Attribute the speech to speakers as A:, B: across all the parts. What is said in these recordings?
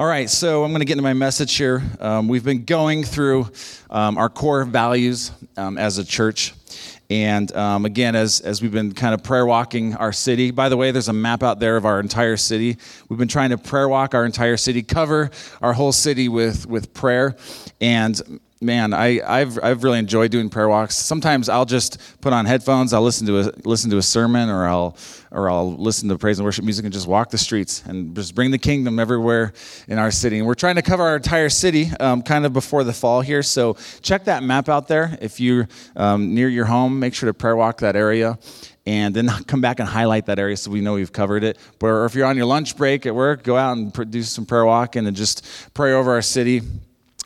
A: All right, so I'm going to get into my message here. Um, we've been going through um, our core values um, as a church. And um, again, as, as we've been kind of prayer walking our city, by the way, there's a map out there of our entire city. We've been trying to prayer walk our entire city, cover our whole city with, with prayer. And man, I, I've, I've really enjoyed doing prayer walks. Sometimes I'll just put on headphones, I'll listen to a, listen to a sermon, or I'll, or I'll listen to praise and worship music and just walk the streets and just bring the kingdom everywhere in our city. And we're trying to cover our entire city um, kind of before the fall here. So check that map out there. If you're um, near your home, make sure to prayer walk that area and then come back and highlight that area so we know we've covered it. Or if you're on your lunch break at work, go out and do some prayer walking and just pray over our city.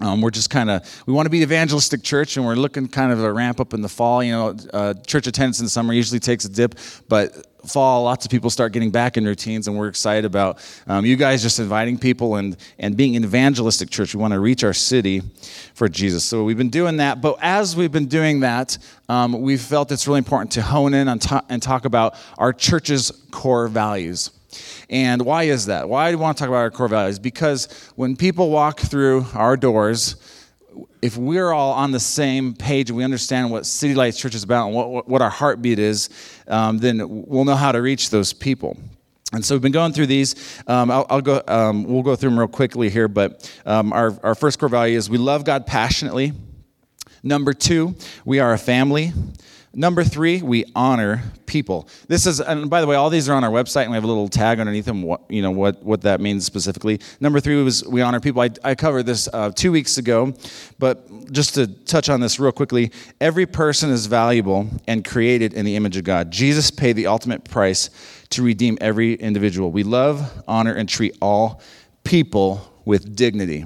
A: Um, we're just kind of we want to be an evangelistic church, and we're looking kind of a ramp up in the fall. You know, uh, church attendance in summer usually takes a dip, but fall, lots of people start getting back in routines, and we're excited about um, you guys just inviting people and and being an evangelistic church. We want to reach our city for Jesus, so we've been doing that. But as we've been doing that, um, we've felt it's really important to hone in on and talk about our church's core values. And why is that? Why do we want to talk about our core values? Because when people walk through our doors, if we're all on the same page and we understand what City Lights Church is about and what, what our heartbeat is, um, then we'll know how to reach those people. And so we've been going through these. Um, I'll, I'll, go. Um, we'll go through them real quickly here. But um, our, our first core value is we love God passionately. Number two, we are a family. Number three, we honor people. This is, and by the way, all these are on our website, and we have a little tag underneath them. What you know what what that means specifically. Number three was we honor people. I, I covered this uh, two weeks ago, but just to touch on this real quickly, every person is valuable and created in the image of God. Jesus paid the ultimate price to redeem every individual. We love, honor, and treat all people with dignity.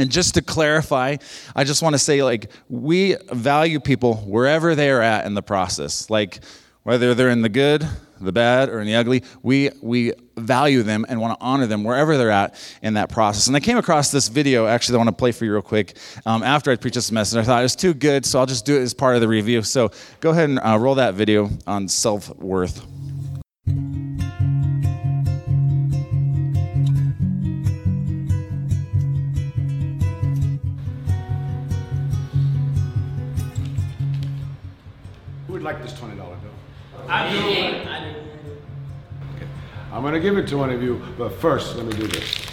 A: And just to clarify, I just want to say like we value people wherever they are at in the process. Like whether they're in the good, the bad, or in the ugly, we we value them and want to honor them wherever they're at in that process. And I came across this video actually I want to play for you real quick um, after I preached this message. I thought it was too good, so I'll just do it as part of the review. So go ahead and uh, roll that video on self worth.
B: Would like this $20 bill?
C: I do. I do.
B: Okay. I'm going to give it to one of you, but first, let me do this.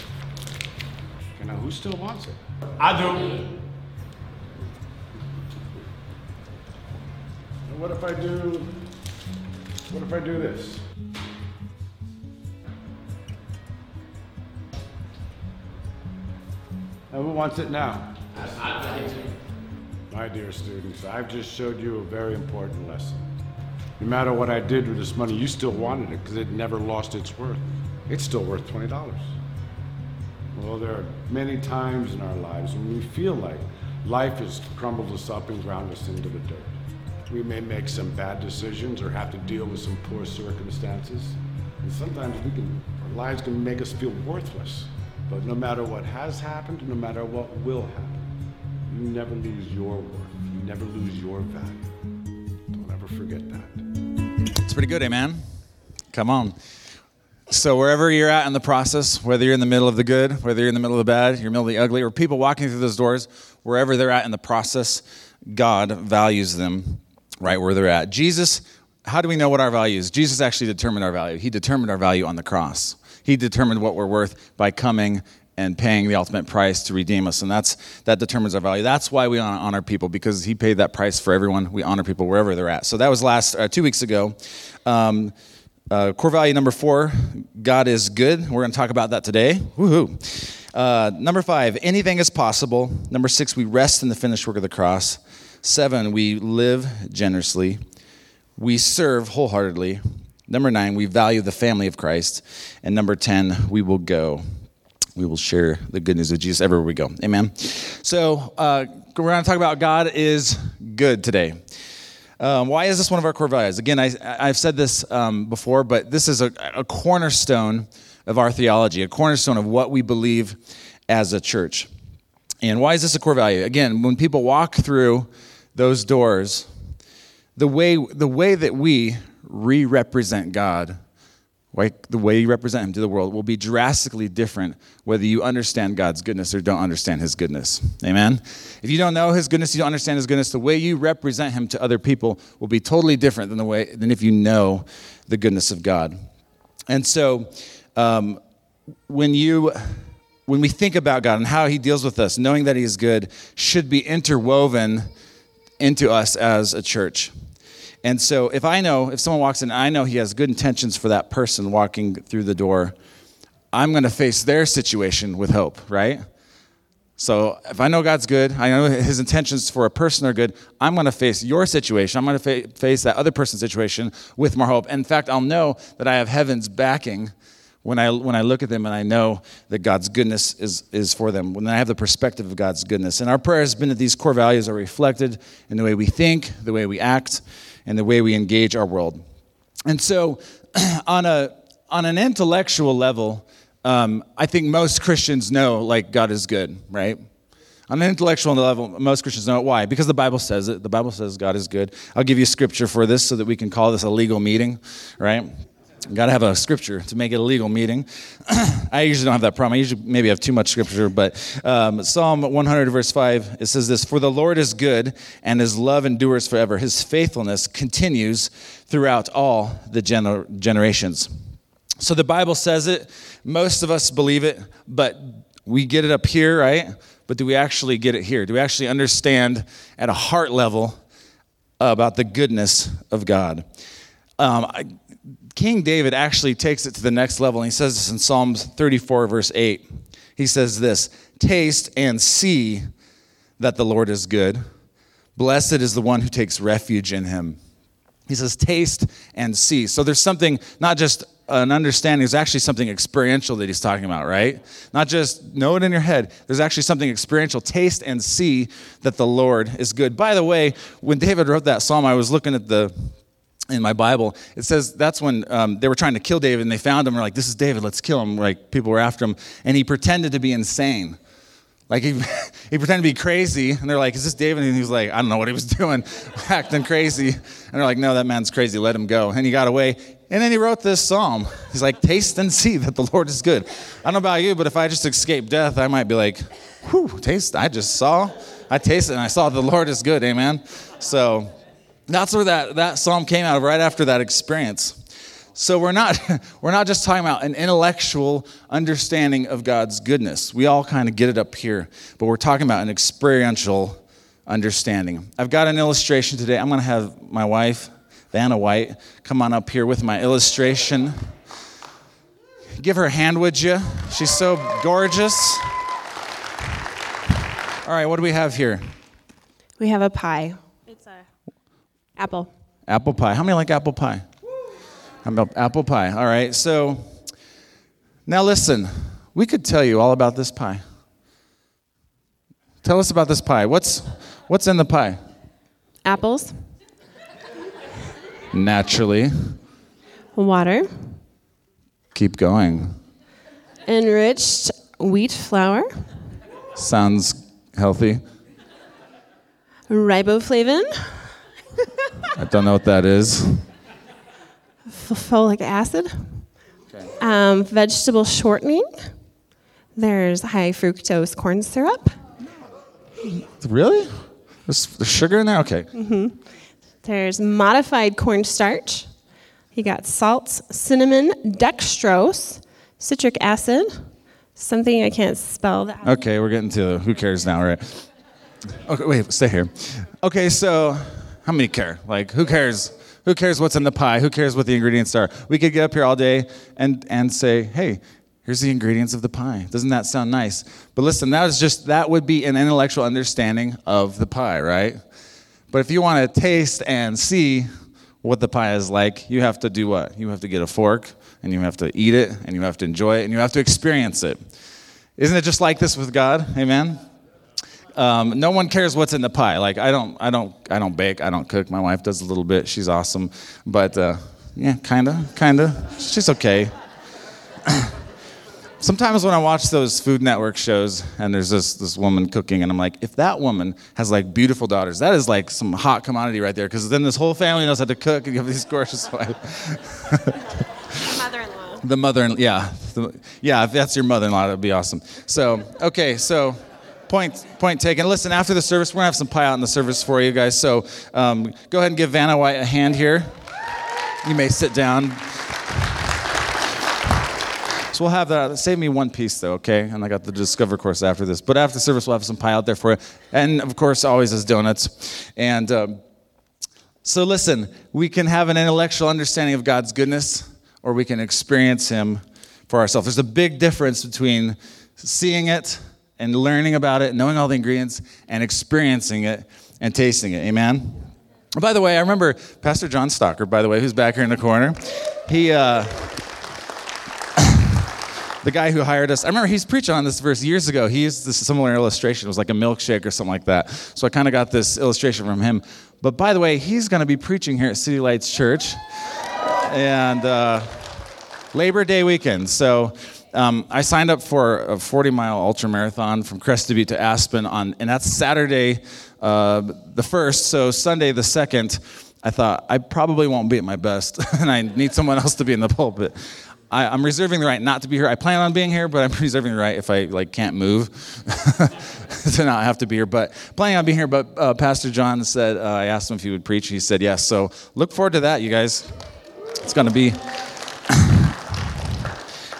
B: Okay, now, who still wants it?
C: I do.
B: what if I do, what if I do this? Now, who wants it now?
C: I do.
B: My dear students, I've just showed you a very important lesson. No matter what I did with this money, you still wanted it because it never lost its worth. It's still worth $20. Well, there are many times in our lives when we feel like life has crumbled us up and ground us into the dirt. We may make some bad decisions or have to deal with some poor circumstances. And sometimes we can, our lives can make us feel worthless. But no matter what has happened, no matter what will happen, you never lose your worth. You never lose your value. Don't ever forget that.
A: It's pretty good, amen? Come on. So, wherever you're at in the process, whether you're in the middle of the good, whether you're in the middle of the bad, you're in the middle of the ugly, or people walking through those doors, wherever they're at in the process, God values them right where they're at. Jesus, how do we know what our value is? Jesus actually determined our value. He determined our value on the cross. He determined what we're worth by coming and paying the ultimate price to redeem us and that's that determines our value. That's why we honor people because he paid that price for everyone. We honor people wherever they're at. So that was last uh, two weeks ago. Um, uh, core value number four god is good. We're going to talk about that today. Woohoo. Uh, number five anything is possible. Number six we rest in the finished work of the cross. Seven we live generously. We serve wholeheartedly. Number nine we value the family of christ. And number 10 we will go we will share the good news of Jesus everywhere we go. Amen. So uh, we're going to talk about God is good today. Um, why is this one of our core values? Again, I, have said this um, before, but this is a, a cornerstone of our theology, a cornerstone of what we believe as a church. And why is this a core value? Again, when people walk through those doors, the way, the way that we re represent God like the way you represent him to the world will be drastically different whether you understand God's goodness or don't understand his goodness. Amen. If you don't know his goodness, you don't understand his goodness, the way you represent him to other people will be totally different than the way than if you know the goodness of God. And so um, when you when we think about God and how he deals with us, knowing that he is good should be interwoven into us as a church. And so if I know, if someone walks in, I know he has good intentions for that person walking through the door, I'm going to face their situation with hope, right? So if I know God's good, I know his intentions for a person are good, I'm going to face your situation. I'm going to fa- face that other person's situation with more hope. In fact, I'll know that I have heaven's backing when I, when I look at them and I know that God's goodness is, is for them, when I have the perspective of God's goodness. And our prayer has been that these core values are reflected in the way we think, the way we act, and the way we engage our world. And so, on, a, on an intellectual level, um, I think most Christians know like God is good, right? On an intellectual level, most Christians know it. Why? Because the Bible says it. The Bible says God is good. I'll give you scripture for this so that we can call this a legal meeting, right? Got to have a scripture to make it a legal meeting. I usually don't have that problem. I usually maybe have too much scripture, but um, Psalm 100, verse 5, it says this For the Lord is good, and his love endures forever. His faithfulness continues throughout all the gener- generations. So the Bible says it. Most of us believe it, but we get it up here, right? But do we actually get it here? Do we actually understand at a heart level about the goodness of God? Um, I, King David actually takes it to the next level, and he says this in Psalms 34, verse 8. He says this Taste and see that the Lord is good. Blessed is the one who takes refuge in him. He says, Taste and see. So there's something, not just an understanding, there's actually something experiential that he's talking about, right? Not just know it in your head. There's actually something experiential. Taste and see that the Lord is good. By the way, when David wrote that psalm, I was looking at the in my Bible, it says that's when um, they were trying to kill David and they found him. They're like, this is David, let's kill him. Like, people were after him. And he pretended to be insane. Like, he, he pretended to be crazy. And they're like, is this David? And he was like, I don't know what he was doing, acting crazy. And they're like, no, that man's crazy, let him go. And he got away. And then he wrote this psalm. He's like, taste and see that the Lord is good. I don't know about you, but if I just escaped death, I might be like, whew, taste, I just saw, I tasted and I saw the Lord is good, amen? So, that's where that, that psalm came out of right after that experience. So we're not, we're not just talking about an intellectual understanding of God's goodness. We all kind of get it up here, but we're talking about an experiential understanding. I've got an illustration today. I'm going to have my wife, Vanna White, come on up here with my illustration. Give her a hand, would you? She's so gorgeous. All right, what do we have here?
D: We have a pie. It's a apple.
A: Apple pie. How many like apple pie? About apple pie? All right. So now listen, we could tell you all about this pie. Tell us about this pie. What's what's in the pie?
D: Apples,
A: Naturally.
D: water,
A: Keep going.
D: enriched wheat flour,
A: Sounds healthy.
D: riboflavin,
A: I don't know what that is.
D: folic acid, um, vegetable shortening. There's high fructose corn syrup.
A: Really? There's, there's sugar in there? Okay. Mm-hmm.
D: There's modified cornstarch. You got salts, cinnamon, dextrose, citric acid, something I can't spell. That
A: Okay, we're getting to who cares now, right? Okay, wait, stay here. Okay, so how many care? Like, who cares? Who cares what's in the pie? Who cares what the ingredients are? We could get up here all day and, and say, hey, here's the ingredients of the pie. Doesn't that sound nice? But listen, that is just, that would be an intellectual understanding of the pie, right? But if you want to taste and see what the pie is like, you have to do what? You have to get a fork and you have to eat it and you have to enjoy it and you have to experience it. Isn't it just like this with God? Amen. Um, no one cares what's in the pie. Like I don't, I don't, I don't bake. I don't cook. My wife does a little bit. She's awesome, but uh, yeah, kinda, kinda. She's okay. Sometimes when I watch those Food Network shows and there's this this woman cooking, and I'm like, if that woman has like beautiful daughters, that is like some hot commodity right there. Because then this whole family knows how to cook, and you have these gorgeous wives.
D: mother-in-law.
A: The mother, in law, yeah, the, yeah. If that's your mother-in-law, that'd be awesome. So, okay, so point point taken. Listen, after the service, we're gonna have some pie out in the service for you guys. So, um, go ahead and give Vanna White a hand here. You may sit down. So we'll have that. Save me one piece though, okay? And I got the Discover course after this. But after service, we'll have some pie out there for you, and of course, always as donuts. And um, so, listen, we can have an intellectual understanding of God's goodness, or we can experience Him for ourselves. There's a big difference between seeing it and learning about it, knowing all the ingredients, and experiencing it and tasting it. Amen. By the way, I remember Pastor John Stocker, by the way, who's back here in the corner. He, uh, the guy who hired us, I remember he's preaching on this verse years ago. He used this similar illustration. It was like a milkshake or something like that. So I kind of got this illustration from him. But by the way, he's going to be preaching here at City Lights Church. And uh, Labor Day weekend. So um, I signed up for a 40 mile ultra marathon from Crested Butte to Aspen on, and that's Saturday uh, the first. So Sunday the second, I thought I probably won't be at my best, and I need someone else to be in the pulpit. I, am reserving the right not to be here. I plan on being here, but I'm reserving the right if I like can't move to not have to be here. But planning on being here. But uh, Pastor John said uh, I asked him if he would preach. He said yes. So look forward to that, you guys. It's going to be.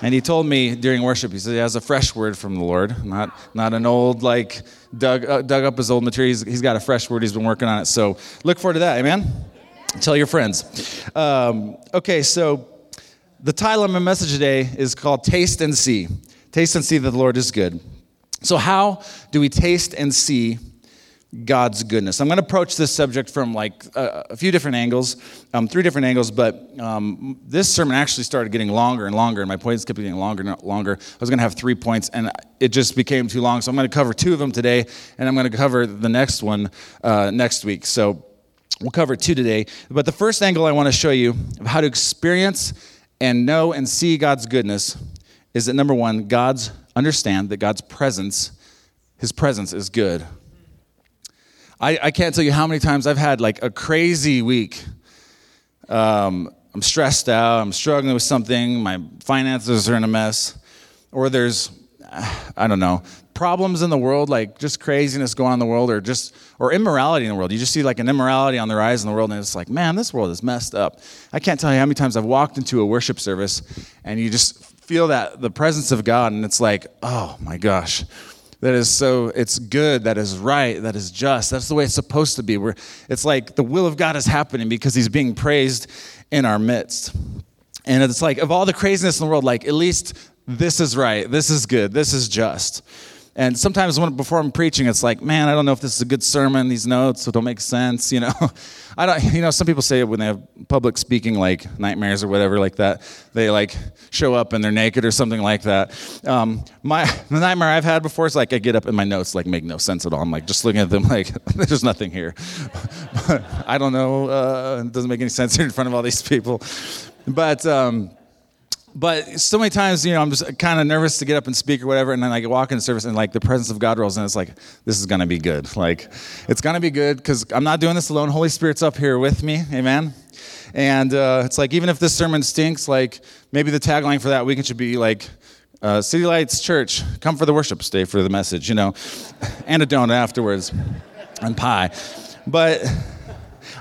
A: And he told me during worship, he said he has a fresh word from the Lord, not not an old like dug uh, dug up his old material. He's, he's got a fresh word. He's been working on it. So look forward to that. Amen. Tell your friends. Um, okay, so the title of my message today is called Taste and See. Taste and see that the Lord is good. So, how do we taste and see God's goodness? I'm going to approach this subject from like a, a few different angles, um, three different angles, but um, this sermon actually started getting longer and longer, and my points kept getting longer and longer. I was going to have three points, and it just became too long. So, I'm going to cover two of them today, and I'm going to cover the next one uh, next week. So, we'll cover two today. But the first angle I want to show you of how to experience and know and see God's goodness is that number one, God's understand that God's presence, His presence is good. I, I can't tell you how many times I've had like a crazy week. Um, I'm stressed out, I'm struggling with something, my finances are in a mess, or there's, I don't know, problems in the world, like just craziness going on in the world, or just or immorality in the world. You just see like an immorality on the rise in the world, and it's like, man, this world is messed up. I can't tell you how many times I've walked into a worship service, and you just feel that the presence of God, and it's like, oh my gosh, that is so it's good that is right that is just. That's the way it's supposed to be. Where it's like the will of god is happening because he's being praised in our midst. And it's like of all the craziness in the world like at least this is right this is good this is just and sometimes when before I'm preaching, it's like, man, I don't know if this is a good sermon. These notes don't make sense. You know, I don't. You know, some people say when they have public speaking like nightmares or whatever like that. They like show up and they're naked or something like that. Um, my the nightmare I've had before is like I get up and my notes like make no sense at all. I'm like just looking at them like there's nothing here. I don't know. Uh, it doesn't make any sense here in front of all these people. But um, but so many times, you know, I'm just kind of nervous to get up and speak or whatever, and then I walk into service and like the presence of God rolls in. It's like this is gonna be good. Like it's gonna be good because I'm not doing this alone. Holy Spirit's up here with me. Amen. And uh, it's like even if this sermon stinks, like maybe the tagline for that weekend should be like. Uh, City Lights Church, come for the worship, stay for the message, you know, and a donut afterwards, and pie. But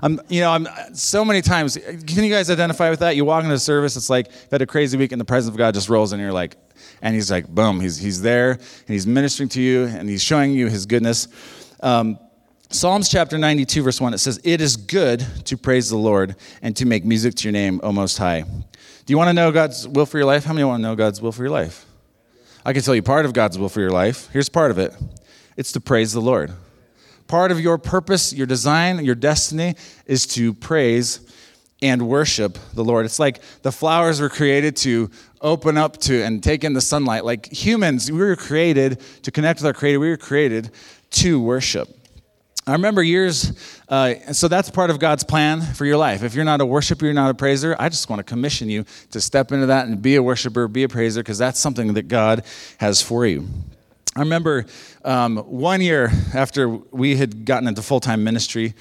A: I'm, you know, I'm so many times. Can you guys identify with that? You walk into service, it's like you had a crazy week, and the presence of God just rolls in. And you're like, and He's like, boom, He's He's there, and He's ministering to you, and He's showing you His goodness. Um, Psalms chapter 92, verse 1, it says, It is good to praise the Lord and to make music to your name, O Most High. Do you want to know God's will for your life? How many want to know God's will for your life? I can tell you part of God's will for your life. Here's part of it it's to praise the Lord. Part of your purpose, your design, your destiny is to praise and worship the Lord. It's like the flowers were created to open up to and take in the sunlight. Like humans, we were created to connect with our Creator, we were created to worship. I remember years, uh, so that's part of God's plan for your life. If you're not a worshiper, you're not a praiser, I just want to commission you to step into that and be a worshiper, be a praiser, because that's something that God has for you. I remember um, one year after we had gotten into full time ministry,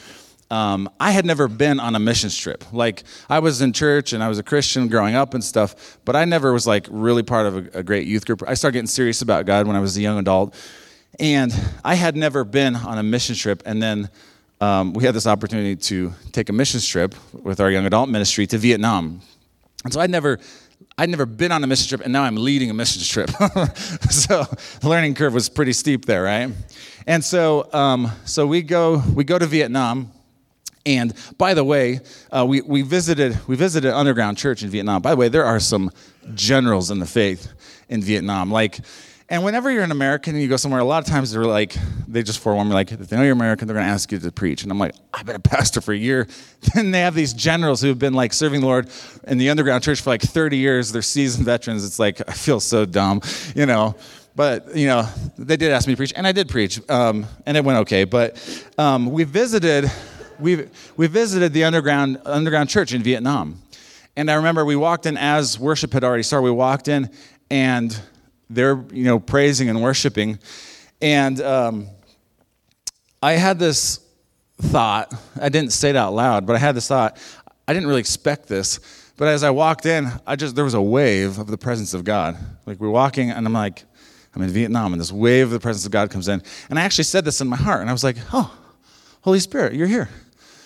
A: um, I had never been on a missions trip. Like, I was in church and I was a Christian growing up and stuff, but I never was like really part of a, a great youth group. I started getting serious about God when I was a young adult. And I had never been on a mission trip. And then um, we had this opportunity to take a missions trip with our young adult ministry to Vietnam. And so I'd never, I'd never been on a mission trip, and now I'm leading a mission trip. so the learning curve was pretty steep there, right? And so, um, so we go, we go to Vietnam. And by the way, uh, we, we visited we visited underground church in Vietnam. By the way, there are some generals in the faith in Vietnam. Like and whenever you're an American and you go somewhere, a lot of times they're like, they just forewarn me, like, if they know you're American, they're going to ask you to preach. And I'm like, I've been a pastor for a year. Then they have these generals who have been like serving the Lord in the underground church for like 30 years. They're seasoned veterans. It's like, I feel so dumb, you know. But, you know, they did ask me to preach, and I did preach, um, and it went okay. But um, we visited, we we visited the underground, underground church in Vietnam. And I remember we walked in as worship had already started. We walked in, and they're you know praising and worshiping. And um, i had this thought i didn't say it out loud but i had this thought i didn't really expect this but as i walked in i just there was a wave of the presence of god. Like we're walking and i'm like i'm in vietnam and this wave of the presence of god comes in. And i actually said this in my heart and i was like oh holy spirit you're here.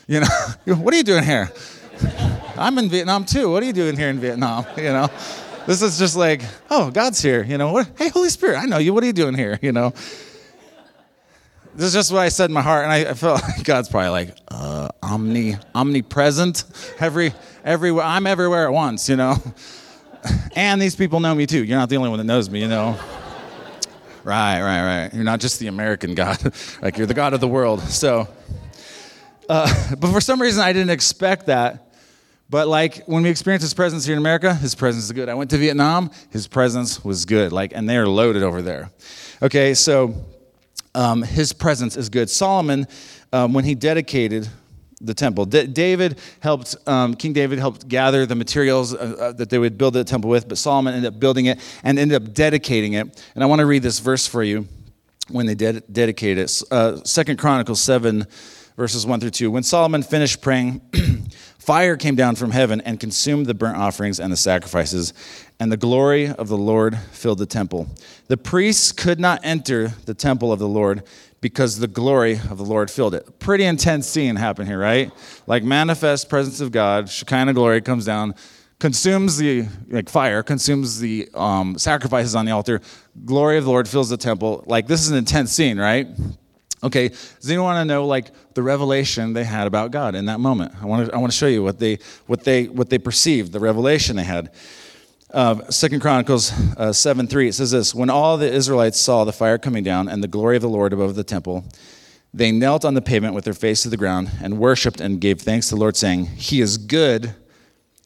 A: You know what are you doing here? I'm in vietnam too. What are you doing here in vietnam? You know this is just like, oh, God's here. You know, what? hey, Holy Spirit, I know you. What are you doing here? You know. This is just what I said in my heart, and I, I felt like God's probably like, uh, omni, omnipresent, every, everywhere. I'm everywhere at once, you know. And these people know me too. You're not the only one that knows me, you know. right, right, right. You're not just the American God, like you're the God of the world. So, uh, but for some reason, I didn't expect that. But like when we experience his presence here in America, his presence is good. I went to Vietnam, his presence was good. Like, and they are loaded over there. Okay, so um, his presence is good. Solomon, um, when he dedicated the temple, D- David helped. Um, King David helped gather the materials uh, uh, that they would build the temple with, but Solomon ended up building it and ended up dedicating it. And I want to read this verse for you when they ded- dedicated it. Uh, Second Chronicles seven, verses one through two. When Solomon finished praying. Fire came down from heaven and consumed the burnt offerings and the sacrifices, and the glory of the Lord filled the temple. The priests could not enter the temple of the Lord because the glory of the Lord filled it. Pretty intense scene happened here, right? Like manifest presence of God, Shekinah glory comes down, consumes the like fire, consumes the um, sacrifices on the altar. Glory of the Lord fills the temple. Like this is an intense scene, right? Okay, does anyone want to know like the revelation they had about God in that moment? I want to, I want to show you what they, what they, what they perceived, the revelation they had. Uh, Second Chronicles uh, 7 3, it says this When all the Israelites saw the fire coming down and the glory of the Lord above the temple, they knelt on the pavement with their face to the ground and worshiped and gave thanks to the Lord, saying, He is good,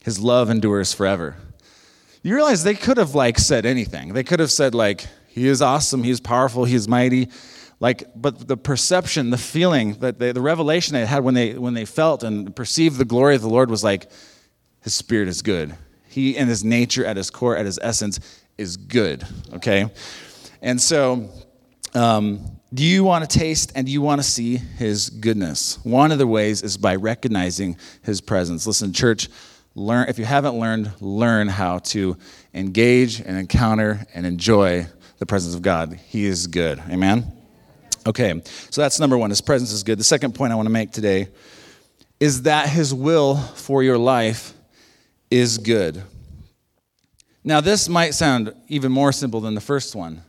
A: His love endures forever. You realize they could have like said anything. They could have said like, He is awesome, He is powerful, He is mighty like but the perception the feeling that they, the revelation they had when they when they felt and perceived the glory of the lord was like his spirit is good. He and his nature at his core at his essence is good okay? And so um, do you want to taste and do you want to see his goodness? One of the ways is by recognizing his presence. Listen church learn if you haven't learned learn how to engage and encounter and enjoy the presence of god. He is good amen Okay, so that's number one. His presence is good. The second point I want to make today is that his will for your life is good. Now, this might sound even more simple than the first one,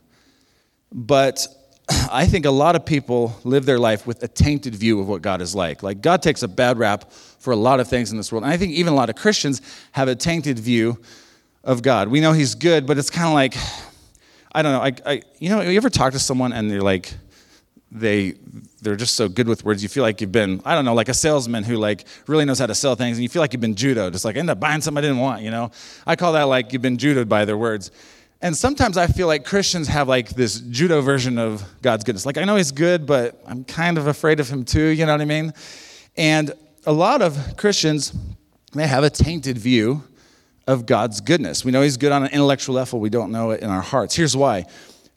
A: but I think a lot of people live their life with a tainted view of what God is like. Like, God takes a bad rap for a lot of things in this world. And I think even a lot of Christians have a tainted view of God. We know He's good, but it's kind of like, I don't know. I, I, you know, you ever talk to someone and they're like, they they're just so good with words. You feel like you've been, I don't know, like a salesman who like really knows how to sell things, and you feel like you've been judoed. Just like end up buying something I didn't want. You know, I call that like you've been judoed by their words. And sometimes I feel like Christians have like this judo version of God's goodness. Like I know He's good, but I'm kind of afraid of Him too. You know what I mean? And a lot of Christians they have a tainted view of God's goodness. We know He's good on an intellectual level. We don't know it in our hearts. Here's why.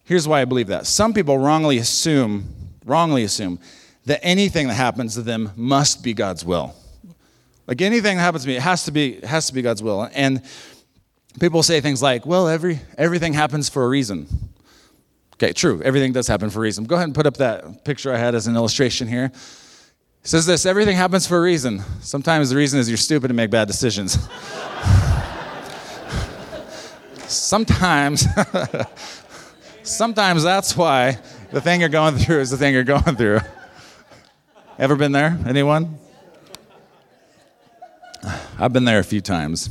A: Here's why I believe that. Some people wrongly assume wrongly assume that anything that happens to them must be God's will. Like anything that happens to me, it has to be, it has to be God's will. And people say things like, well, every, everything happens for a reason. Okay, true. Everything does happen for a reason. Go ahead and put up that picture I had as an illustration here. It says this everything happens for a reason. Sometimes the reason is you're stupid and make bad decisions. sometimes, sometimes that's why the thing you're going through is the thing you're going through. Ever been there? Anyone? I've been there a few times.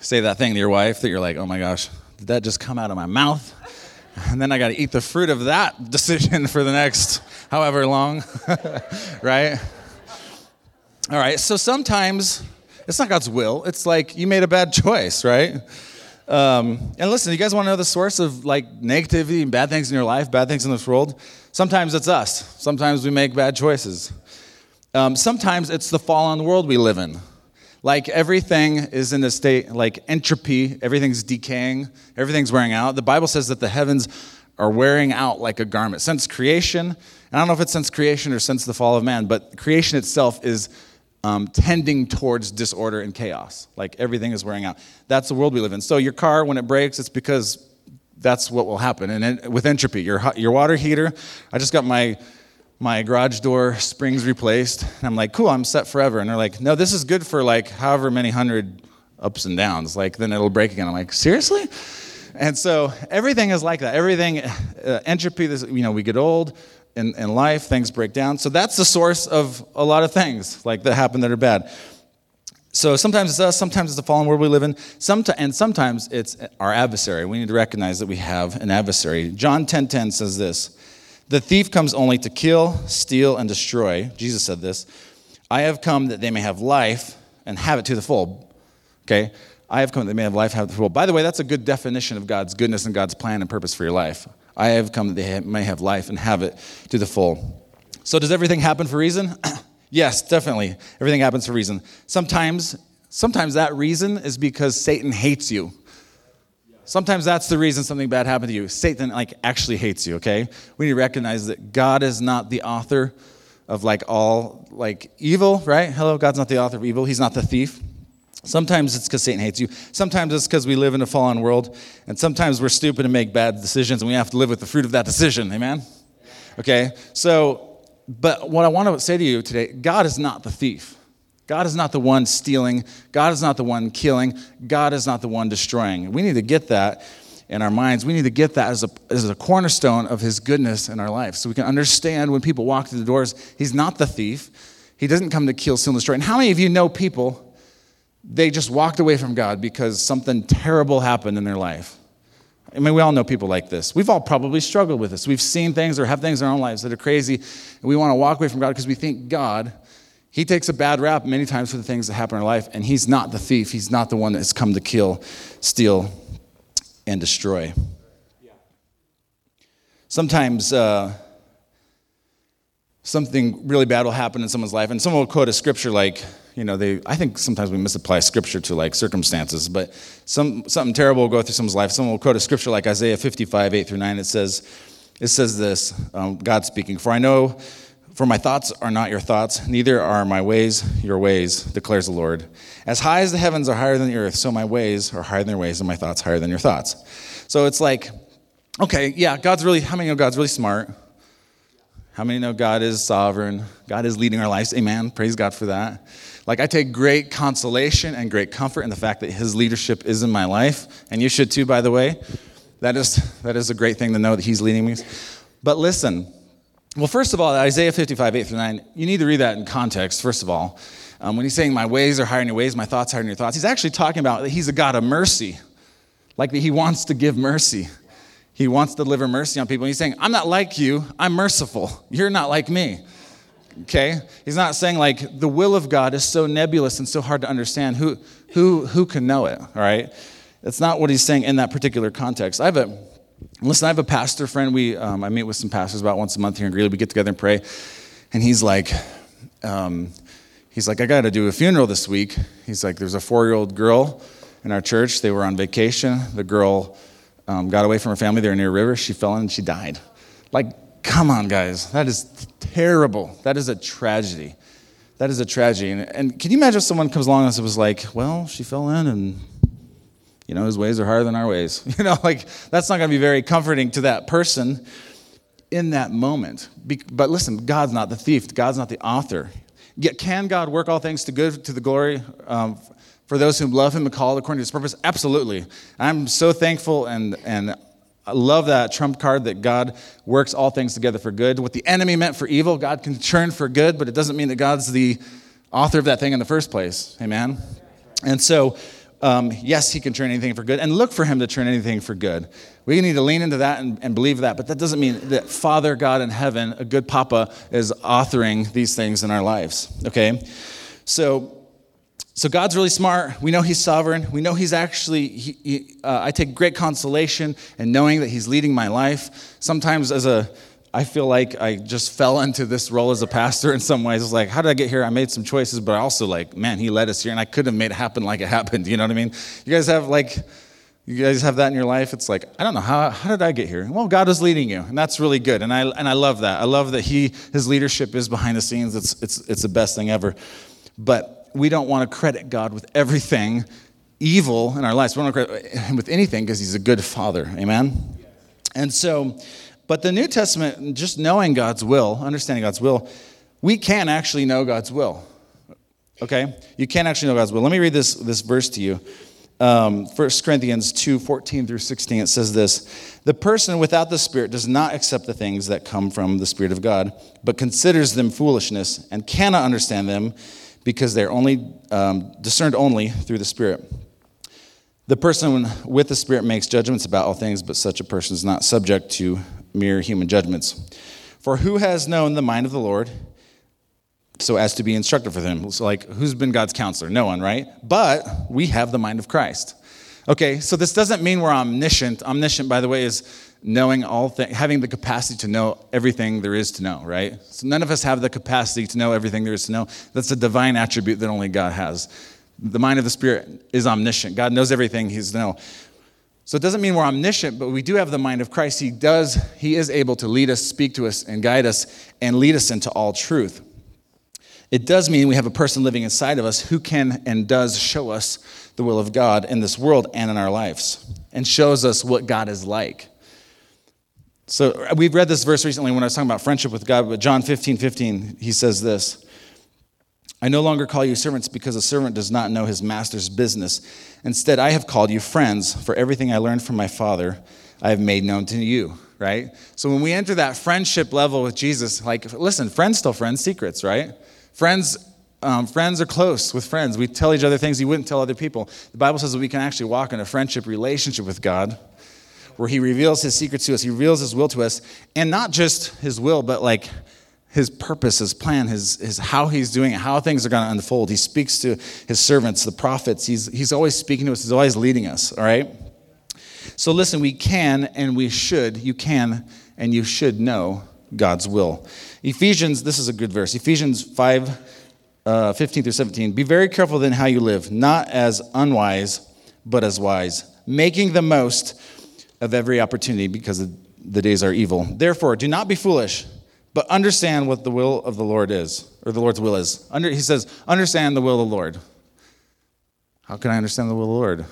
A: Say that thing to your wife that you're like, oh my gosh, did that just come out of my mouth? And then I got to eat the fruit of that decision for the next however long, right? All right, so sometimes it's not God's will. It's like you made a bad choice, right? Um, and listen, you guys want to know the source of like negativity and bad things in your life, bad things in this world? Sometimes it's us. Sometimes we make bad choices. Um, sometimes it's the fallen world we live in. Like everything is in a state like entropy, everything's decaying, everything's wearing out. The Bible says that the heavens are wearing out like a garment. Since creation, and I don't know if it's since creation or since the fall of man, but creation itself is um, tending towards disorder and chaos. Like everything is wearing out. That's the world we live in. So your car, when it breaks, it's because that's what will happen. And with entropy, your, your water heater, I just got my my garage door springs replaced. And I'm like, cool, I'm set forever. And they're like, no, this is good for like however many hundred ups and downs. Like, then it'll break again. I'm like, seriously? And so everything is like that. Everything, uh, entropy, this, you know, we get old in, in life, things break down. So that's the source of a lot of things like that happen that are bad. So sometimes it's us, sometimes it's the fallen world we live in, Somet- and sometimes it's our adversary. We need to recognize that we have an adversary. John 10:10 10, 10 says this. The thief comes only to kill, steal, and destroy. Jesus said this. I have come that they may have life and have it to the full. Okay? I have come that they may have life, have it to the full. By the way, that's a good definition of God's goodness and God's plan and purpose for your life. I have come that they may have life and have it to the full. So, does everything happen for reason? yes, definitely. Everything happens for reason. Sometimes, sometimes that reason is because Satan hates you. Sometimes that's the reason something bad happened to you. Satan like actually hates you, okay? We need to recognize that God is not the author of like all like evil, right? Hello, God's not the author of evil. He's not the thief. Sometimes it's because Satan hates you. Sometimes it's because we live in a fallen world. And sometimes we're stupid and make bad decisions and we have to live with the fruit of that decision. Amen? Okay? So, but what I want to say to you today God is not the thief. God is not the one stealing. God is not the one killing. God is not the one destroying. We need to get that in our minds. We need to get that as a, as a cornerstone of His goodness in our life so we can understand when people walk through the doors, He's not the thief. He doesn't come to kill, steal, and destroy. And how many of you know people, they just walked away from God because something terrible happened in their life? I mean, we all know people like this. We've all probably struggled with this. We've seen things or have things in our own lives that are crazy, and we want to walk away from God because we think God he takes a bad rap many times for the things that happen in our life, and he's not the thief. He's not the one that's come to kill, steal, and destroy. Sometimes uh, something really bad will happen in someone's life, and someone will quote a scripture like, you know, they, I think sometimes we misapply scripture to like circumstances, but some, something terrible will go through someone's life. Someone will quote a scripture like Isaiah 55, 8 through 9. It says, it says this, um, God speaking, For I know for my thoughts are not your thoughts, neither are my ways your ways, declares the Lord. As high as the heavens are higher than the earth, so my ways are higher than your ways, and my thoughts higher than your thoughts. So it's like, okay, yeah, God's really, how many know God's really smart? How many know God is sovereign? God is leading our lives. Amen. Praise God for that. Like, I take great consolation and great comfort in the fact that His leadership is in my life. And you should too, by the way. That is, that is a great thing to know that He's leading me. But listen, well, first of all, Isaiah 55, 8 through 9, you need to read that in context, first of all. Um, when he's saying, My ways are higher than your ways, my thoughts higher than your thoughts, he's actually talking about that he's a God of mercy, like that he wants to give mercy. He wants to deliver mercy on people. He's saying, I'm not like you, I'm merciful. You're not like me. Okay? He's not saying like the will of God is so nebulous and so hard to understand. Who, who, who can know it? All right? That's not what he's saying in that particular context. I have a Listen, I have a pastor friend. We, um, I meet with some pastors about once a month here in Greeley. We get together and pray. And he's like, um, he's like, I got to do a funeral this week. He's like, there's a four year old girl in our church. They were on vacation. The girl um, got away from her family. They were near a river. She fell in and she died. Like, come on, guys. That is terrible. That is a tragedy. That is a tragedy. And, and can you imagine if someone comes along and was like, well, she fell in and, you know, his ways are higher than our ways. You know, like, that's not going to be very comforting to that person in that moment. But listen, God's not the thief, God's not the author. Yet, can God work all things to good to the glory um, for those who love Him and called according to His purpose? Absolutely. I'm so thankful and and I love that trump card that God works all things together for good. What the enemy meant for evil, God can turn for good, but it doesn't mean that God's the author of that thing in the first place. Amen? And so, um, yes, he can turn anything for good, and look for him to turn anything for good. We need to lean into that and, and believe that, but that doesn't mean that Father God in heaven, a good papa, is authoring these things in our lives. Okay? So, so God's really smart. We know He's sovereign. We know He's actually, he, he, uh, I take great consolation in knowing that He's leading my life. Sometimes, as a, I feel like I just fell into this role as a pastor in some ways. It's like, how did I get here? I made some choices, but I also like, man, He led us here, and I couldn't have made it happen like it happened. You know what I mean? You guys have like, you guys have that in your life? It's like, I don't know, how, how did I get here? Well, God is leading you, and that's really good. And I, and I love that. I love that He, His leadership is behind the scenes. It's, it's, it's the best thing ever. But we don't want to credit God with everything evil in our lives. We don't want to credit him with anything because he's a good father. Amen? And so, but the New Testament, just knowing God's will, understanding God's will, we can actually know God's will. Okay? You can actually know God's will. Let me read this, this verse to you. Um, 1 Corinthians 2 14 through 16, it says this The person without the Spirit does not accept the things that come from the Spirit of God, but considers them foolishness and cannot understand them because they're only um, discerned only through the Spirit. The person with the Spirit makes judgments about all things, but such a person is not subject to mere human judgments. For who has known the mind of the Lord so as to be instructed for them? So, like, who's been God's counselor? No one, right? But we have the mind of Christ. Okay, so this doesn't mean we're omniscient. Omniscient, by the way, is knowing all things, having the capacity to know everything there is to know, right? So none of us have the capacity to know everything there is to know. That's a divine attribute that only God has. The mind of the Spirit is omniscient. God knows everything He's know. So it doesn't mean we're omniscient, but we do have the mind of Christ. He does, He is able to lead us, speak to us, and guide us, and lead us into all truth. It does mean we have a person living inside of us who can and does show us the will of God in this world and in our lives, and shows us what God is like. So we've read this verse recently when I was talking about friendship with God, but John 15, 15, he says this. I no longer call you servants because a servant does not know his master's business. Instead, I have called you friends, for everything I learned from my Father, I have made known to you, right? So when we enter that friendship level with Jesus, like, listen, friends still friends secrets, right? Friends, um, friends are close with friends. We tell each other things you wouldn't tell other people. The Bible says that we can actually walk in a friendship relationship with God where he reveals his secrets to us, he reveals his will to us, and not just his will, but like his purpose, his plan, his, his how he's doing it, how things are going to unfold. He speaks to his servants, the prophets. He's, he's always speaking to us, he's always leading us, all right? So listen, we can and we should, you can and you should know God's will. Ephesians, this is a good verse. Ephesians 5, uh, 15 through 17. Be very careful then how you live, not as unwise, but as wise, making the most of every opportunity because the days are evil. Therefore, do not be foolish, but understand what the will of the Lord is, or the Lord's will is. Under, he says, understand the will of the Lord. How can I understand the will of the Lord?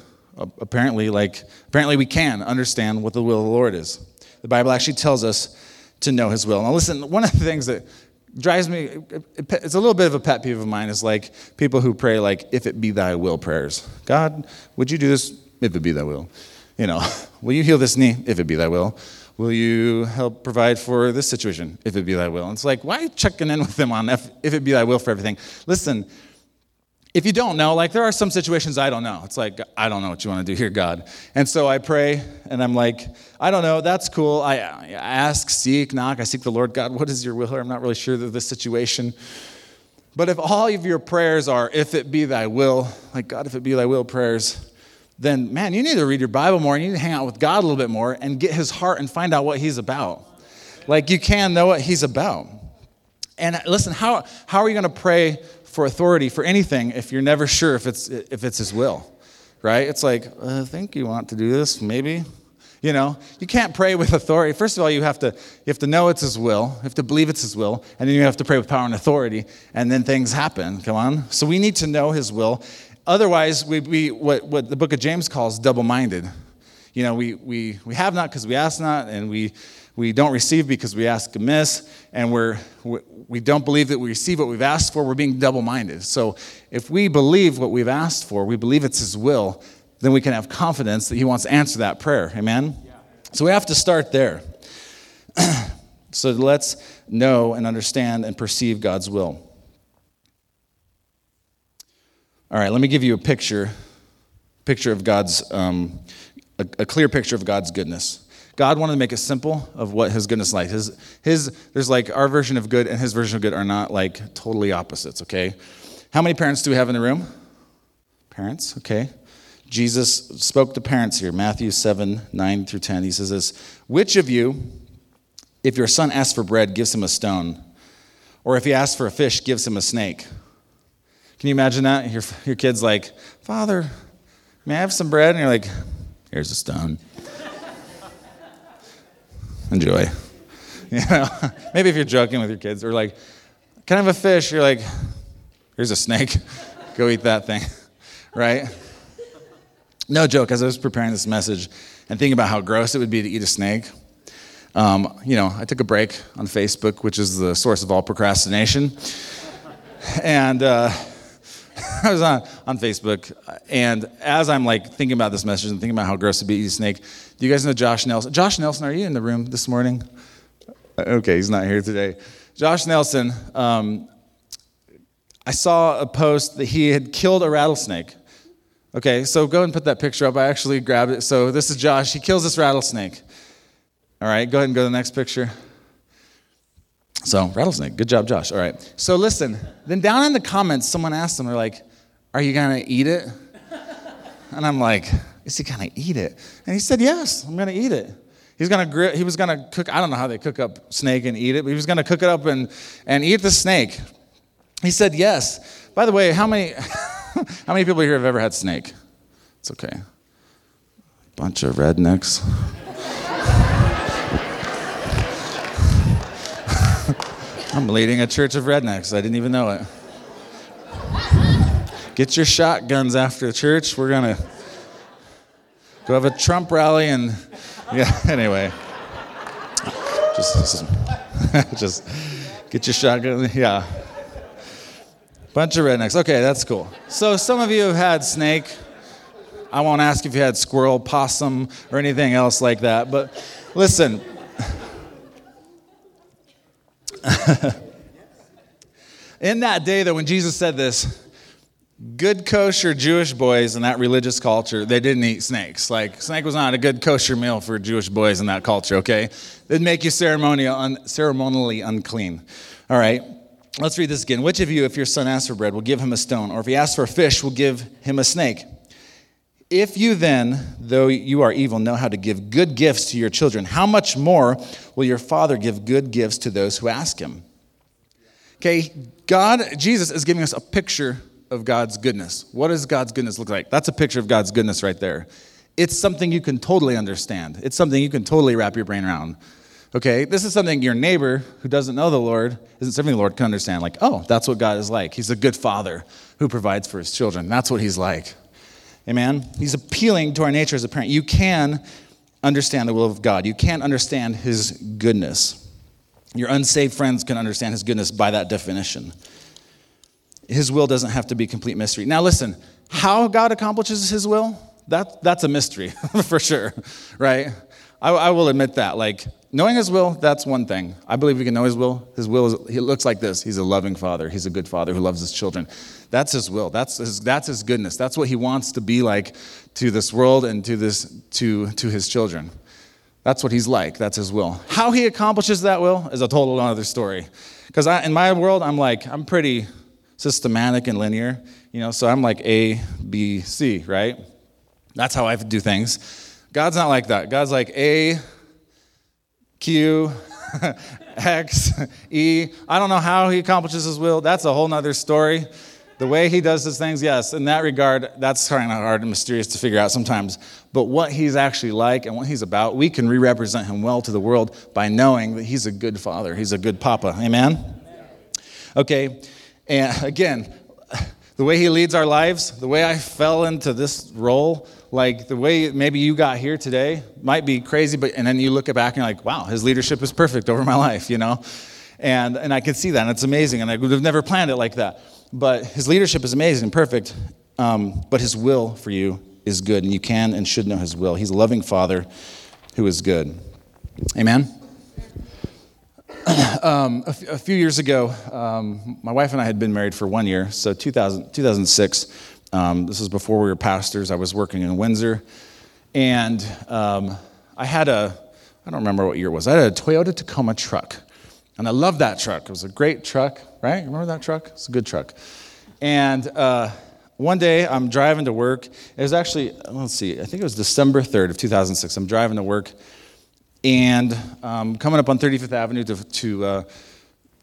A: Apparently, like apparently we can understand what the will of the Lord is. The Bible actually tells us to know his will. Now listen, one of the things that drives me it's a little bit of a pet peeve of mine is like people who pray like if it be thy will prayers. God, would you do this if it be thy will? You know, will you heal this knee if it be thy will? Will you help provide for this situation if it be thy will? And it's like, why checking in with them on if, if it be thy will for everything? Listen, if you don't know, like there are some situations I don't know. It's like, I don't know what you want to do here, God. And so I pray and I'm like, I don't know, that's cool. I, ask, seek, knock. I seek the Lord God, what is your will? I'm not really sure of this situation. But if all of your prayers are, if it be thy will, like God, if it be thy will prayers, then man, you need to read your Bible more. and You need to hang out with God a little bit more and get his heart and find out what he's about. Like you can know what he's about. And listen, how, how are you going to pray for authority for anything if you're never sure if it's, if it's his will? Right? It's like, uh, I think you want to do this, maybe. You know, you can't pray with authority. First of all, you have to you have to know it's His will, you have to believe it's His will, and then you have to pray with power and authority, and then things happen. Come on. So we need to know His will. Otherwise, we we what what the Book of James calls double-minded. You know, we we we have not because we ask not, and we we don't receive because we ask amiss, and we're we don't believe that we receive what we've asked for. We're being double-minded. So if we believe what we've asked for, we believe it's His will then we can have confidence that He wants to answer that prayer. Amen? So we have to start there. so let's know and understand and perceive God's will. All right, let me give you a picture, picture of God's, um, a, a clear picture of God's goodness. God wanted to make it simple of what his goodness like. His, his, there's like our version of good and his version of good are not like totally opposites, okay? How many parents do we have in the room? Parents, okay. Jesus spoke to parents here, Matthew 7, 9 through 10. He says this Which of you, if your son asks for bread, gives him a stone? Or if he asks for a fish, gives him a snake? Can you imagine that? Your, your kid's like, Father, may I have some bread? And you're like, Here's a stone. Enjoy. You know, maybe if you're joking with your kids, or like, Can I have a fish? You're like, Here's a snake. Go eat that thing, right? No joke, as I was preparing this message and thinking about how gross it would be to eat a snake, um, you know, I took a break on Facebook, which is the source of all procrastination. and uh, I was on, on Facebook, and as I'm like thinking about this message and thinking about how gross it would be to eat a snake, do you guys know Josh Nelson? Josh Nelson, are you in the room this morning? Okay, he's not here today. Josh Nelson, um, I saw a post that he had killed a rattlesnake. Okay, so go and put that picture up. I actually grabbed it. So this is Josh. He kills this rattlesnake. All right, go ahead and go to the next picture. So, rattlesnake. Good job, Josh. All right. So, listen, then down in the comments, someone asked him, they're like, Are you going to eat it? And I'm like, Is he going to eat it? And he said, Yes, I'm going to eat it. He's gonna grill, he was going to cook, I don't know how they cook up snake and eat it, but he was going to cook it up and, and eat the snake. He said, Yes. By the way, how many. How many people here have ever had snake? It's okay. Bunch of rednecks. I'm leading a church of rednecks. I didn't even know it. Get your shotguns after church. We're going to go have a Trump rally and, yeah, anyway. Just, just, just get your shotgun. Yeah. Bunch of rednecks. Okay, that's cool. So some of you have had snake. I won't ask if you had squirrel, possum, or anything else like that. But listen. in that day, though, when Jesus said this, good kosher Jewish boys in that religious culture, they didn't eat snakes. Like, snake was not a good kosher meal for Jewish boys in that culture, okay? It'd make you ceremonial, un, ceremonially unclean. All right? Let's read this again. Which of you, if your son asks for bread, will give him a stone? Or if he asks for a fish, will give him a snake? If you then, though you are evil, know how to give good gifts to your children, how much more will your Father give good gifts to those who ask him? Okay, God, Jesus is giving us a picture of God's goodness. What does God's goodness look like? That's a picture of God's goodness right there. It's something you can totally understand, it's something you can totally wrap your brain around. Okay, this is something your neighbor who doesn't know the Lord, isn't serving the Lord, can understand. Like, oh, that's what God is like. He's a good father who provides for his children. That's what he's like. Amen? He's appealing to our nature as a parent. You can understand the will of God, you can't understand his goodness. Your unsaved friends can understand his goodness by that definition. His will doesn't have to be complete mystery. Now, listen, how God accomplishes his will, that, that's a mystery for sure, right? I, I will admit that. Like, knowing his will, that's one thing. I believe we can know his will. His will is, he looks like this. He's a loving father. He's a good father who loves his children. That's his will. That's his, that's his goodness. That's what he wants to be like to this world and to, this, to, to his children. That's what he's like. That's his will. How he accomplishes that will is a total other story. Because in my world, I'm like, I'm pretty systematic and linear, you know, so I'm like A, B, C, right? That's how I do things. God's not like that. God's like A, Q, X, E. I don't know how he accomplishes his will. That's a whole nother story. The way he does his things, yes, in that regard, that's kind of hard and mysterious to figure out sometimes. But what he's actually like and what he's about, we can re represent him well to the world by knowing that he's a good father. He's a good papa. Amen? Okay, and again, the way he leads our lives, the way I fell into this role, like the way maybe you got here today might be crazy, but and then you look back and you're like, wow, his leadership is perfect over my life, you know? And, and I can see that, and it's amazing, and I would have never planned it like that. But his leadership is amazing and perfect, um, but his will for you is good, and you can and should know his will. He's a loving father who is good. Amen? um, a, f- a few years ago, um, my wife and I had been married for one year, so 2000, 2006. Um, this was before we were pastors. I was working in Windsor, and um, I had a, I don't remember what year it was, I had a Toyota Tacoma truck. And I loved that truck. It was a great truck, right? Remember that truck? It's a good truck. And uh, one day I'm driving to work. It was actually, let's see, I think it was December 3rd of 2006. I'm driving to work and um, coming up on 35th Avenue to, to, uh,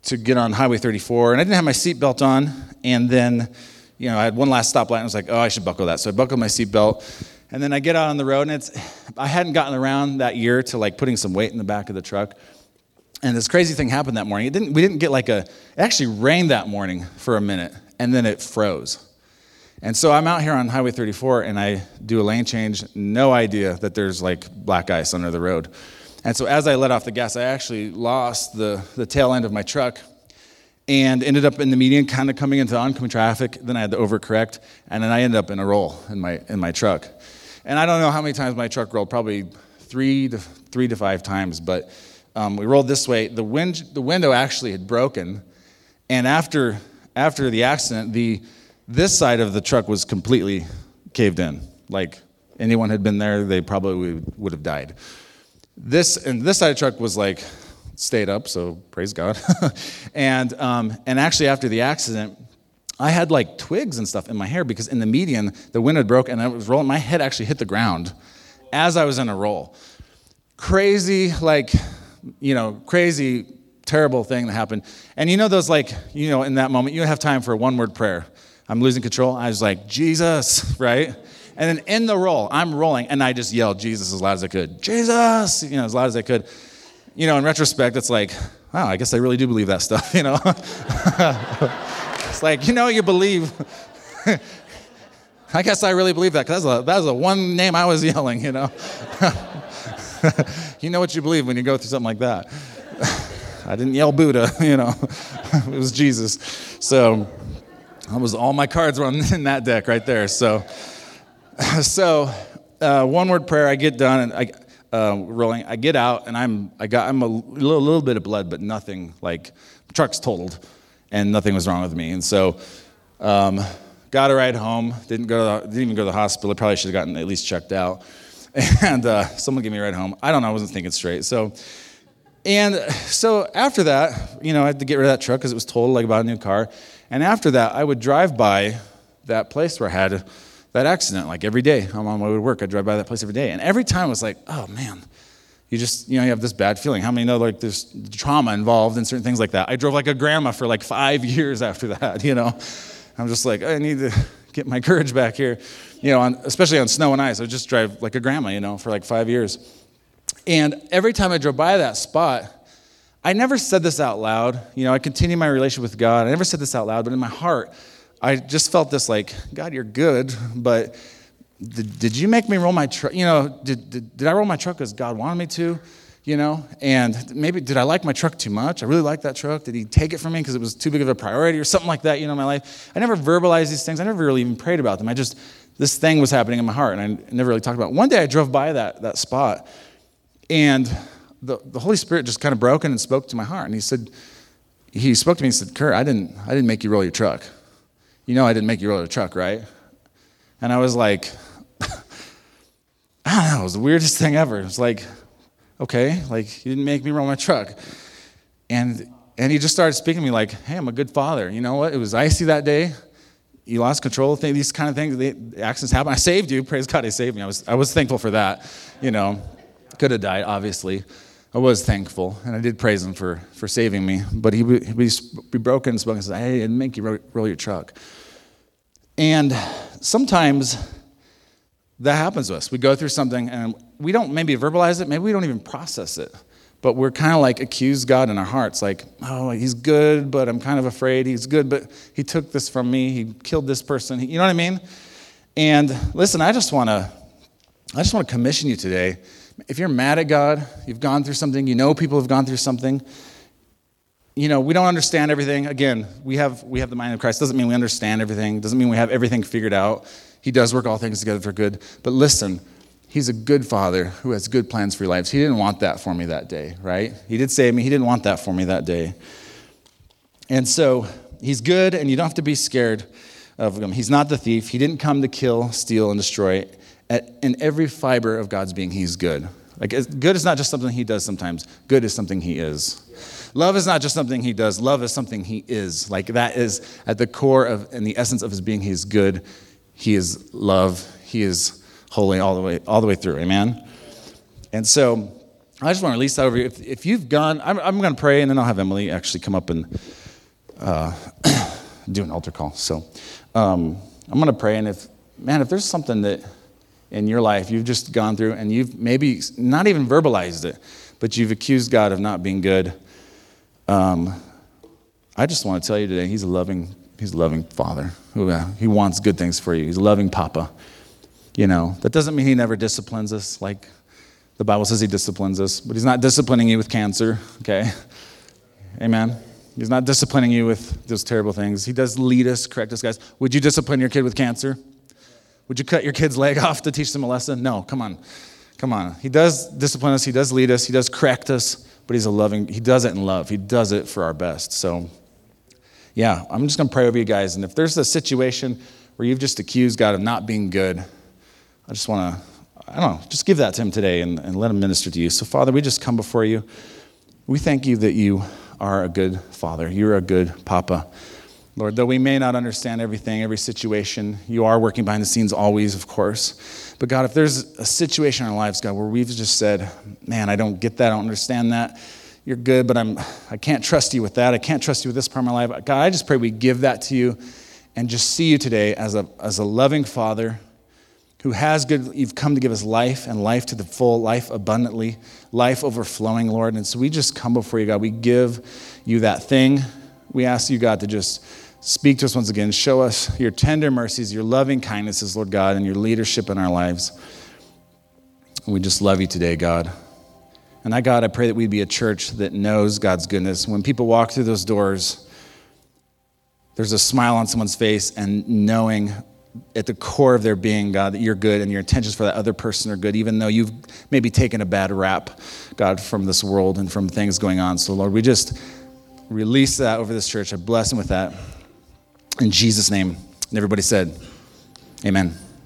A: to get on Highway 34. And I didn't have my seatbelt on. And then, you know, I had one last stoplight and I was like, oh, I should buckle that. So I buckled my seatbelt. And then I get out on the road and it's, I hadn't gotten around that year to like putting some weight in the back of the truck. And this crazy thing happened that morning. It didn't, we didn't get like a, it actually rained that morning for a minute, and then it froze. And so I'm out here on Highway 34, and I do a lane change, no idea that there's like black ice under the road. And so as I let off the gas, I actually lost the, the tail end of my truck and ended up in the median, kind of coming into oncoming traffic. Then I had to overcorrect, and then I ended up in a roll in my, in my truck. And I don't know how many times my truck rolled, probably three to, three to five times, but um, we rolled this way. The, wind, the window actually had broken, and after, after the accident, the, this side of the truck was completely caved in. Like anyone had been there, they probably would have died. This and this side truck was like stayed up, so praise God. and um, and actually after the accident, I had like twigs and stuff in my hair because in the median the wind had broke and I was rolling. My head actually hit the ground as I was in a roll. Crazy, like you know, crazy, terrible thing that happened. And you know those like you know in that moment you have time for a one word prayer. I'm losing control. I was like Jesus, right? And then in the roll, I'm rolling, and I just yelled Jesus as loud as I could. Jesus, you know, as loud as I could. You know, in retrospect, it's like, wow, I guess I really do believe that stuff, you know? it's like, you know, you believe. I guess I really believe that because that's that was the one name I was yelling, you know? you know what you believe when you go through something like that. I didn't yell Buddha, you know, it was Jesus. So, that was all my cards were on, in that deck right there. So, so uh, one word prayer. I get done and I uh, rolling. I get out and I'm I got I'm a little, little bit of blood, but nothing like truck's totaled, and nothing was wrong with me. And so um, got a ride home. Didn't go to the, didn't even go to the hospital. Probably should have gotten at least checked out. And uh, someone gave me a ride home. I don't know. I wasn't thinking straight. So. And so after that, you know, I had to get rid of that truck because it was totaled, like about a new car. And after that, I would drive by that place where I had that accident like every day. I'm on my way to work. I drive by that place every day. And every time I was like, oh man, you just, you know, you have this bad feeling. How many know like there's trauma involved in certain things like that? I drove like a grandma for like five years after that, you know? I'm just like, I need to get my courage back here, you know, on, especially on snow and ice. I would just drive like a grandma, you know, for like five years. And every time I drove by that spot, I never said this out loud. You know, I continued my relationship with God. I never said this out loud, but in my heart, I just felt this like, God, you're good, but did, did you make me roll my truck? You know, did, did, did I roll my truck because God wanted me to? You know, and maybe did I like my truck too much? I really liked that truck. Did he take it from me because it was too big of a priority or something like that, you know, in my life? I never verbalized these things. I never really even prayed about them. I just, this thing was happening in my heart and I never really talked about it. One day I drove by that, that spot and the, the Holy Spirit just kind of broke in and spoke to my heart. And he said, he spoke to me and said, Kurt, I didn't, I didn't make you roll your truck. You know I didn't make you roll your truck, right? And I was like, I don't know, it was the weirdest thing ever. It was like, okay, like you didn't make me roll my truck. And and he just started speaking to me like, hey, I'm a good father. You know what? It was icy that day. You lost control of things, these kind of things. The accidents happen. I saved you. Praise God, he saved me. I was, I was thankful for that. You know, could have died, obviously. I was thankful, and I did praise him for, for saving me. But he would be broken and spoken and said, Hey, didn't make you roll, roll your truck. And sometimes that happens to us. We go through something and we don't maybe verbalize it, maybe we don't even process it. But we're kind of like accuse God in our hearts, like, oh, he's good, but I'm kind of afraid. He's good, but he took this from me. He killed this person. You know what I mean? And listen, I just want to I just want to commission you today. If you're mad at God, you've gone through something, you know people have gone through something, you know, we don't understand everything. Again, we have, we have the mind of Christ. Doesn't mean we understand everything, doesn't mean we have everything figured out. He does work all things together for good. But listen, He's a good father who has good plans for your lives. He didn't want that for me that day, right? He did save me. He didn't want that for me that day. And so He's good, and you don't have to be scared of Him. He's not the thief. He didn't come to kill, steal, and destroy. At, in every fiber of God's being, He's good. Like, good is not just something He does sometimes, good is something He is. Love is not just something he does, love is something he is. Like that is at the core of and the essence of his being. He's good, he is love, he is holy all the way, all the way through. Amen. And so I just want to release that over you. If, if you've gone, I'm, I'm going to pray and then I'll have Emily actually come up and uh, do an altar call. So um, I'm going to pray. And if, man, if there's something that in your life you've just gone through and you've maybe not even verbalized it, but you've accused God of not being good, um, I just want to tell you today, he's a loving, he's a loving father. Uh, he wants good things for you. He's a loving papa. You know, that doesn't mean he never disciplines us like the Bible says he disciplines us, but he's not disciplining you with cancer, okay? Amen. He's not disciplining you with those terrible things. He does lead us, correct us, guys. Would you discipline your kid with cancer? Would you cut your kid's leg off to teach them a lesson? No, come on. Come on. He does discipline us, he does lead us, he does correct us but he's a loving, he does it in love. He does it for our best. So, yeah, I'm just going to pray over you guys. And if there's a situation where you've just accused God of not being good, I just want to, I don't know, just give that to him today and, and let him minister to you. So, Father, we just come before you. We thank you that you are a good father. You're a good papa. Lord, though we may not understand everything, every situation, you are working behind the scenes always, of course. But God, if there's a situation in our lives, God, where we've just said, man, I don't get that, I don't understand that, you're good, but I'm, I can't trust you with that, I can't trust you with this part of my life. God, I just pray we give that to you and just see you today as a, as a loving father who has good, you've come to give us life and life to the full, life abundantly, life overflowing, Lord. And so we just come before you, God. We give you that thing. We ask you, God, to just Speak to us once again. Show us your tender mercies, your loving kindnesses, Lord God, and your leadership in our lives. We just love you today, God. And I, God, I pray that we'd be a church that knows God's goodness. When people walk through those doors, there's a smile on someone's face and knowing at the core of their being, God, that you're good and your intentions for that other person are good, even though you've maybe taken a bad rap, God, from this world and from things going on. So, Lord, we just release that over this church. I bless them with that. In Jesus' name. And everybody said, Amen.